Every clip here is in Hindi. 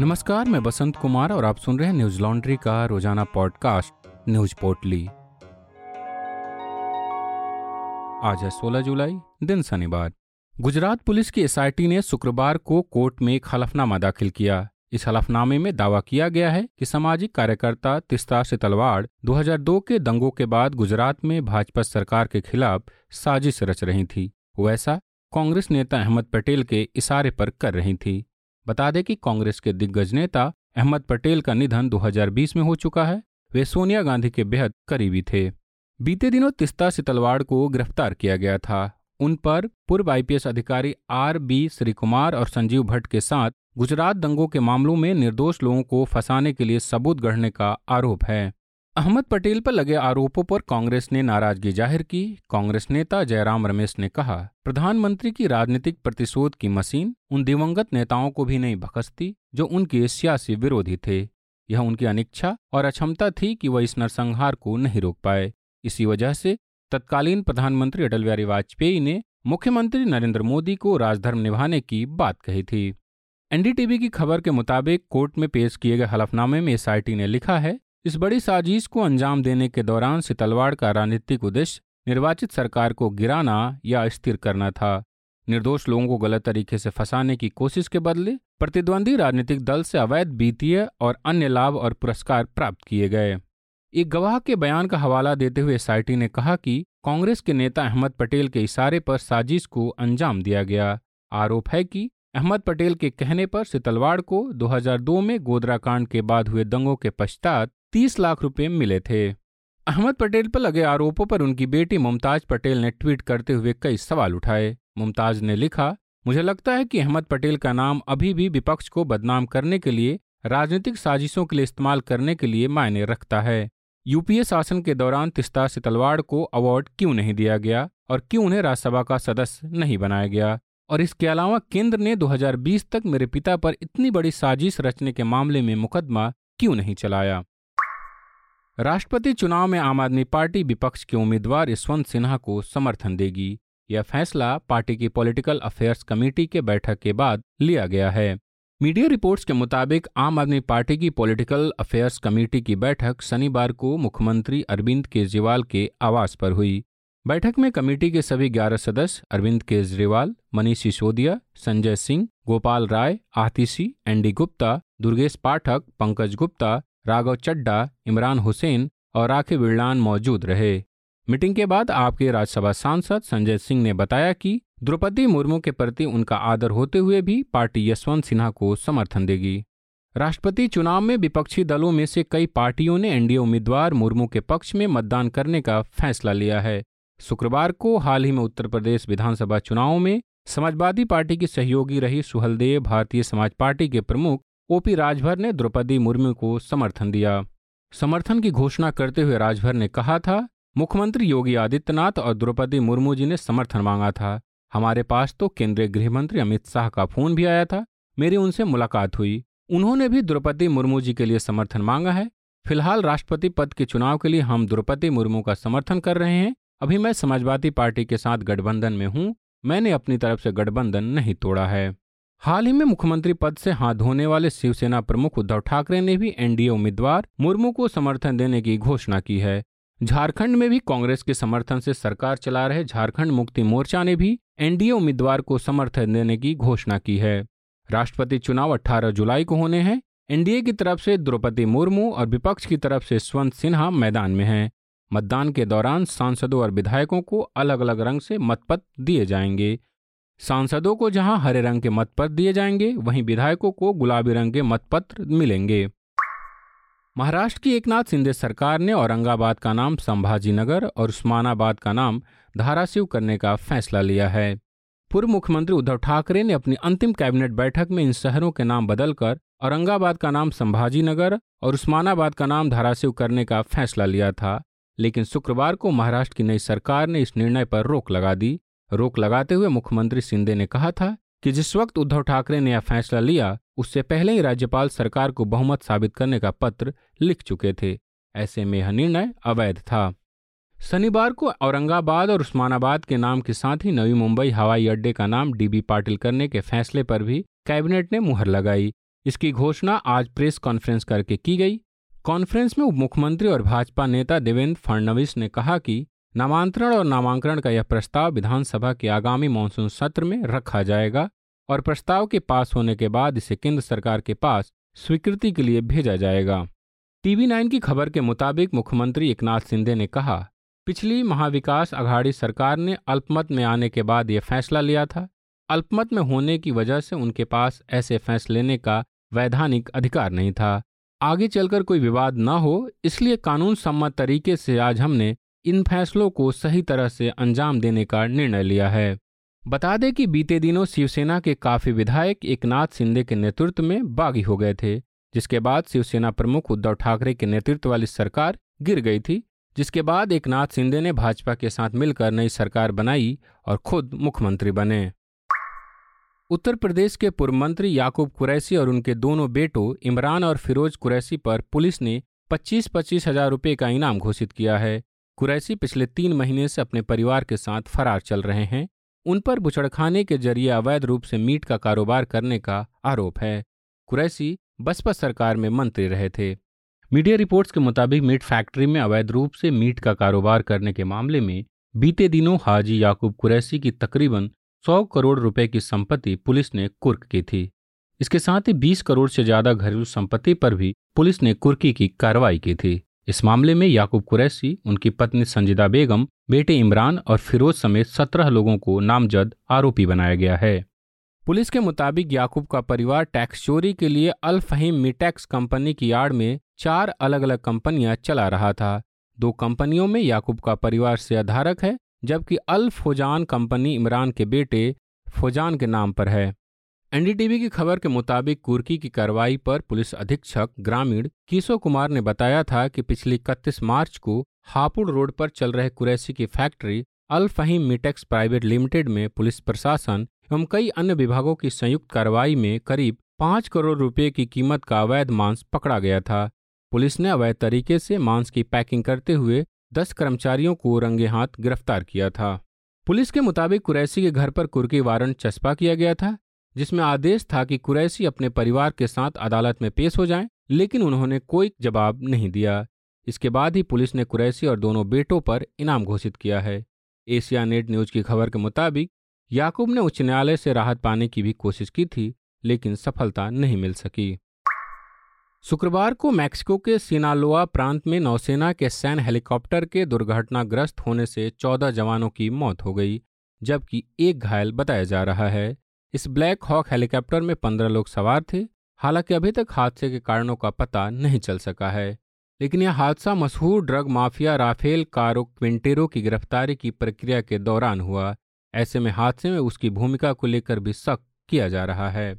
नमस्कार, मैं बसंत कुमार और आप सुन रहे हैं न्यूज़ लॉन्ड्री का रोज़ाना पॉडकास्ट, न्यूज़ पोर्टली। आज है 16 जुलाई, दिन शनिवार। गुजरात पुलिस की एसआईटी ने शुक्रवार को कोर्ट में एक हलफनामा दाखिल किया। इस हलफनामे में दावा किया गया है कि सामाजिक कार्यकर्ता तिस्ता से तलवाड़ 2002 के दंगों के बाद गुजरात में भाजपा सरकार के खिलाफ साजिश रच रही थी। वैसा कांग्रेस नेता अहमद पटेल के इशारे पर कर रही थी। बता दें कि कांग्रेस के दिग्गज नेता अहमद पटेल का निधन 2020 में हो चुका है। वे सोनिया गांधी के बेहद करीबी थे। बीते दिनों तिस्ता सितलवाड़ को गिरफ़्तार किया गया था। उन पर पूर्व आईपीएस अधिकारी आर बी श्री कुमार और संजीव भट्ट के साथ गुजरात दंगों के मामलों में निर्दोष लोगों को फंसाने के लिए सबूत गढ़ने का आरोप है। अहमद पटेल पर लगे आरोपों पर कांग्रेस ने नाराज़गी ज़ाहिर की। कांग्रेस नेता जयराम रमेश ने कहा, प्रधानमंत्री की राजनीतिक प्रतिशोध की मशीन उन दिवंगत नेताओं को भी नहीं भकसती जो उनके सियासी विरोधी थे। यह उनकी अनिच्छा और अक्षमता थी कि वह इस नरसंहार को नहीं रोक पाए। इसी वजह से तत्कालीन प्रधानमंत्री अटल बिहारी वाजपेयी ने मुख्यमंत्री नरेंद्र मोदी को राजधर्म निभाने की बात कही थी। एनडीटीवी की खबर के मुताबिक कोर्ट में पेश किए गए हलफनामे में एसआईटी ने लिखा है इस बड़ी साजिश को अंजाम देने के दौरान सितलवाड़ का राजनीतिक उद्देश्य निर्वाचित सरकार को गिराना या स्थिर करना था। निर्दोष लोगों को गलत तरीके से फंसाने की कोशिश के बदले प्रतिद्वंदी राजनीतिक दल से अवैध वित्तीय और अन्य लाभ और पुरस्कार प्राप्त किए गए। एक गवाह के बयान का हवाला देते हुए एसआईटी ने कहा कि कांग्रेस के नेता अहमद पटेल के इशारे पर साजिश को अंजाम दिया गया। आरोप है कि अहमद पटेल के कहने पर सितलवाड़ को 2002 में गोदरा कांड के बाद हुए दंगों के पश्चात 30 लाख रुपए मिले थे। अहमद पटेल पर लगे आरोपों पर उनकी बेटी मुमताज़ पटेल ने ट्वीट करते हुए कई सवाल उठाए। मुमताज़ ने लिखा, मुझे लगता है कि अहमद पटेल का नाम अभी भी विपक्ष को बदनाम करने के लिए, राजनीतिक साजिशों के लिए इस्तेमाल करने के लिए मायने रखता है। यूपीए शासन के दौरान तिस्ता सितलवाड़ को अवार्ड क्यों नहीं दिया गया और क्यों उन्हें राज्यसभा का सदस्य नहीं बनाया गया? और इसके अलावा केंद्र ने 2020 तक मेरे पिता पर इतनी बड़ी साजिश रचने के मामले में मुकदमा क्यों नहीं चलाया? राष्ट्रपति चुनाव में आम आदमी पार्टी विपक्ष के उम्मीदवार यशवंत सिन्हा को समर्थन देगी। यह फैसला पार्टी की पॉलिटिकल अफेयर्स कमेटी के बैठक के बाद लिया गया है। मीडिया रिपोर्ट्स के मुताबिक आम आदमी पार्टी की पॉलिटिकल अफेयर्स कमेटी की बैठक शनिवार को मुख्यमंत्री अरविंद केजरीवाल के आवास पर हुई। बैठक में कमेटी के सभी ग्यारह सदस्य अरविंद केजरीवाल, मनीष सिसोदिया, संजय सिंह, गोपाल राय, आतिशी एनडी गुप्ता, दुर्गेश पाठक, पंकज गुप्ता राघव चड्डा इमरान हुसैन और राखी विड़लान मौजूद रहे। मीटिंग के बाद आपके राज्यसभा सांसद संजय सिंह ने बताया कि द्रौपदी मुर्मू के प्रति उनका आदर होते हुए भी पार्टी यशवंत सिन्हा को समर्थन देगी। राष्ट्रपति चुनाव में विपक्षी दलों में से कई पार्टियों ने एनडीए उम्मीदवार मुर्मू के पक्ष में मतदान करने का फैसला लिया है। शुक्रवार को हाल ही में उत्तर प्रदेश विधानसभा चुनाव में समाजवादी पार्टी की सहयोगी रही सुहलदेव, भारतीय समाज पार्टी के प्रमुख ओपी राजभर ने द्रौपदी मुर्मू को समर्थन दिया। समर्थन की घोषणा करते हुए राजभर ने कहा था, मुख्यमंत्री योगी आदित्यनाथ और द्रौपदी मुर्मू जी ने समर्थन मांगा था। हमारे पास तो केंद्रीय गृह मंत्री अमित शाह का फ़ोन भी आया था। मेरी उनसे मुलाकात हुई। उन्होंने भी द्रौपदी मुर्मू जी के लिए समर्थन मांगा है। फ़िलहाल राष्ट्रपति पद के चुनाव के लिए हम द्रौपदी मुर्मू का समर्थन कर रहे हैं। अभी मैं समाजवादी पार्टी के साथ गठबंधन में हूँ। मैंने अपनी तरफ़ से गठबंधन नहीं तोड़ा है। हाल ही में मुख्यमंत्री पद से हाथ धोने वाले शिवसेना प्रमुख उद्धव ठाकरे ने भी एनडीए उम्मीदवार मुर्मू को समर्थन देने की घोषणा की है। झारखंड में भी कांग्रेस के समर्थन से सरकार चला रहे झारखंड मुक्ति मोर्चा ने भी एनडीए उम्मीदवार को समर्थन देने की घोषणा की है। राष्ट्रपति चुनाव 18 जुलाई को होने हैं। एनडीए की तरफ़ से द्रौपदी मुर्मू और विपक्ष की तरफ़ से स्वंत सिन्हा मैदान में हैं। मतदान के दौरान सांसदों और विधायकों को अलग अलग रंग से मतपत्र दिए जाएँगे। सांसदों को जहाँ हरे रंग के मतपत्र दिए जाएँगे, वहीं विधायकों को गुलाबी रंग के मतपत्र मिलेंगे। महाराष्ट्र की एकनाथ शिंदे सरकार ने औरंगाबाद का नाम संभाजी नगर और उस्मानाबाद का नाम धाराशिव करने का फैसला लिया है। पूर्व मुख्यमंत्री उद्धव ठाकरे ने अपनी अंतिम कैबिनेट बैठक में इन शहरों के नाम बदलकर औरंगाबाद का नाम संभाजी नगर और उस्मानाबाद का नाम धाराशिव करने का फैसला लिया था, लेकिन शुक्रवार को महाराष्ट्र की नई सरकार ने इस निर्णय पर रोक लगा दी। रोक लगाते हुए मुख्यमंत्री शिंदे ने कहा था कि जिस वक्त उद्धव ठाकरे ने यह फैसला लिया, उससे पहले ही राज्यपाल सरकार को बहुमत साबित करने का पत्र लिख चुके थे। ऐसे में यह निर्णय अवैध था। शनिवार को औरंगाबाद और उस्मानाबाद के नाम के साथ ही नवी मुंबई हवाई अड्डे का नाम डीबी पाटिल करने के फैसले पर भी कैबिनेट ने मुहर लगाई। इसकी घोषणा आज प्रेस कॉन्फ्रेंस करके की गई। कॉन्फ्रेंस में उप मुख्यमंत्री और भाजपा नेता देवेंद्र फडणवीस ने कहा कि नामांतरण और नामांकन का यह प्रस्ताव विधानसभा के आगामी मानसून सत्र में रखा जाएगा और प्रस्ताव के पास होने के बाद इसे केंद्र सरकार के पास स्वीकृति के लिए भेजा जाएगा। टीवी नाइन की खबर के मुताबिक मुख्यमंत्री एकनाथ शिंदे ने कहा, पिछली महाविकास अघाड़ी सरकार ने अल्पमत में आने के बाद यह फैसला लिया था। अल्पमत में होने की वजह से उनके पास ऐसे फैसले लेने का वैधानिक अधिकार नहीं था। आगे चलकर कोई विवाद न हो, इसलिए कानून सम्मत तरीके से आज हमने इन फैसलों को सही तरह से अंजाम देने का निर्णय लिया है। बता दें कि बीते दिनों शिवसेना के काफ़ी विधायक एकनाथ शिंदे के नेतृत्व में बागी हो गए थे, जिसके बाद शिवसेना प्रमुख उद्धव ठाकरे के नेतृत्व वाली सरकार गिर गई थी, जिसके बाद एकनाथ शिंदे ने भाजपा के साथ मिलकर नई सरकार बनाई और खुद मुख्यमंत्री बने। उत्तर प्रदेश के पूर्व मंत्री याकूब कुरैसी और उनके दोनों बेटों इमरान और फिरोज कुरैसी पर पुलिस ने पच्चीस पच्चीस हज़ार रुपये का इनाम घोषित किया है। कुरैसी पिछले तीन महीने से अपने परिवार के साथ फरार चल रहे हैं। उन पर बुचड़खाने के ज़रिए अवैध रूप से मीट का कारोबार करने का आरोप है। कुरैसी बसपा सरकार में मंत्री रहे थे। मीडिया रिपोर्ट्स के मुताबिक मीट फैक्ट्री में अवैध रूप से मीट का कारोबार करने के मामले में बीते दिनों हाजी याकूब कुरैसी की तकरीबन सौ करोड़ रुपए की संपत्ति पुलिस ने कुर्क की थी। इसके साथ ही बीस करोड़ से ज़्यादा घरेलू संपत्ति पर भी पुलिस ने कुर्की की कार्रवाई की थी। इस मामले में याकूब कुरैसी उनकी पत्नी संजिदा बेगम, बेटे इमरान और फिरोज समेत सत्रह लोगों को नामजद आरोपी बनाया गया है। पुलिस के मुताबिक याकूब का परिवार टैक्स चोरी के लिए अल फहीम मिटैक्स कंपनी की आड़ में चार अलग अलग कंपनियाँ चला रहा था। दो कंपनियों में याकूब का परिवार से आधारक है, जबकि अल फौजान कंपनी इमरान के बेटे फौजान के नाम पर है। एनडीटीवी की खबर के मुताबिक कुर्की की कार्रवाई पर पुलिस अधीक्षक ग्रामीण किशो कुमार ने बताया था कि पिछली इकतीस मार्च को हापुड़ रोड पर चल रहे कुरैसी की factory Al Faheem Meetex private limited में पुलिस प्रशासन एवं कई अन्य विभागों की संयुक्त कार्रवाई में करीब पाँच करोड़ रुपए की कीमत का अवैध मांस पकड़ा गया था। पुलिस ने अवैध तरीके से मांस की पैकिंग करते हुए दस कर्मचारियों को रंगे हाथ गिरफ़्तार किया था। पुलिस के मुताबिक कुरैसी के घर पर कुर्की वारंट चस्पा किया गया था। जिसमें आदेश था कि कुरैसी अपने परिवार के साथ अदालत में पेश हो जाएँ, लेकिन उन्होंने कोई जवाब नहीं दिया। इसके बाद ही पुलिस ने कुरैसी और दोनों बेटों पर इनाम घोषित किया है। एशिया नेट न्यूज़ की खबर के मुताबिक याकूब ने उच्च न्यायालय से राहत पाने की भी कोशिश की थी लेकिन सफलता नहीं मिल सकी। शुक्रवार को मैक्सिको के सिनालोआ प्रांत में नौसेना के सैन्य हेलीकॉप्टर के दुर्घटनाग्रस्त होने से चौदह जवानों की मौत हो गई जबकि एक घायल बताया जा रहा है। इस ब्लैक हॉक हेलीकॉप्टर में पंद्रह लोग सवार थे। हालाँकि अभी तक हादसे के कारणों का पता नहीं चल सका है। लेकिन यह हादसा मशहूर drug mafia Rafael Caro Quintero की गिरफ्तारी की प्रक्रिया के दौरान हुआ। ऐसे में हादसे में उसकी भूमिका को लेकर भी शक किया जा रहा है।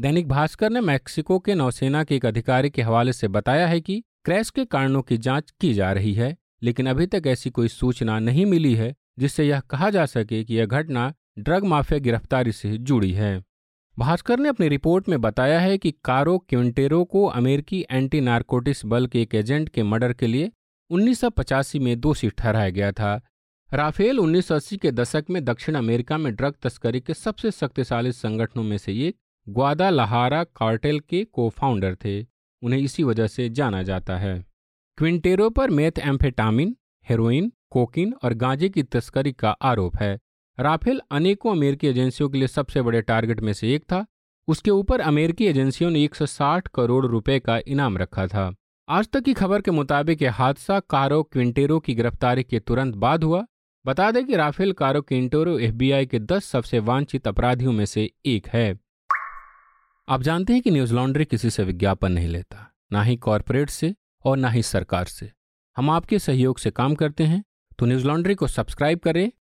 दैनिक भास्कर ने मैक्सिको के नौसेना के एक अधिकारी के हवाले से बताया है कि क्रैश के कारणों की जाँच की जा रही है, लेकिन अभी तक ऐसी कोई सूचना नहीं मिली है, जिससे यह कहा जा सके कि यह घटना ड्रग माफिया गिरफ्तारी से जुड़ी है। भास्कर ने अपनी रिपोर्ट में बताया है कि कारो क्विंटेरो को अमेरिकी एंटी नारकोटिक्स बल के एक एजेंट के मर्डर के लिए उन्नीस सौ पचासी में दोषी ठहराया गया था। राफेल 1980 के दशक में दक्षिण अमेरिका में ड्रग तस्करी के सबसे शक्तिशाली संगठनों में से एक ग्वादा लहारा कार्टेल के को फाउंडर थे। उन्हें इसी वजह से जाना जाता है। क्विंटेरो पर मेथ एम्फेटामिन हेरोइन, कोकिन और गांजे की तस्करी का आरोप है। राफेल अनेकों अमेरिकी एजेंसियों के लिए सबसे बड़े टारगेट में से एक था। उसके ऊपर अमेरिकी एजेंसियों ने 160 करोड़ रुपए का इनाम रखा था। आज तक की खबर के मुताबिक यह हादसा कारो क्विंटेरो की गिरफ्तारी के तुरंत बाद हुआ। बता दें कि राफेल कारो क्विंटेरो एफबीआई के 10 सबसे वांछित अपराधियों में से एक है। आप जानते हैं कि न्यूज़ लॉन्ड्री किसी से विज्ञापन नहीं लेता, ना ही कॉरपोरेट से और ना ही सरकार से। हम आपके सहयोग से काम करते हैं तो न्यूज़ लॉन्ड्री को सब्सक्राइब करें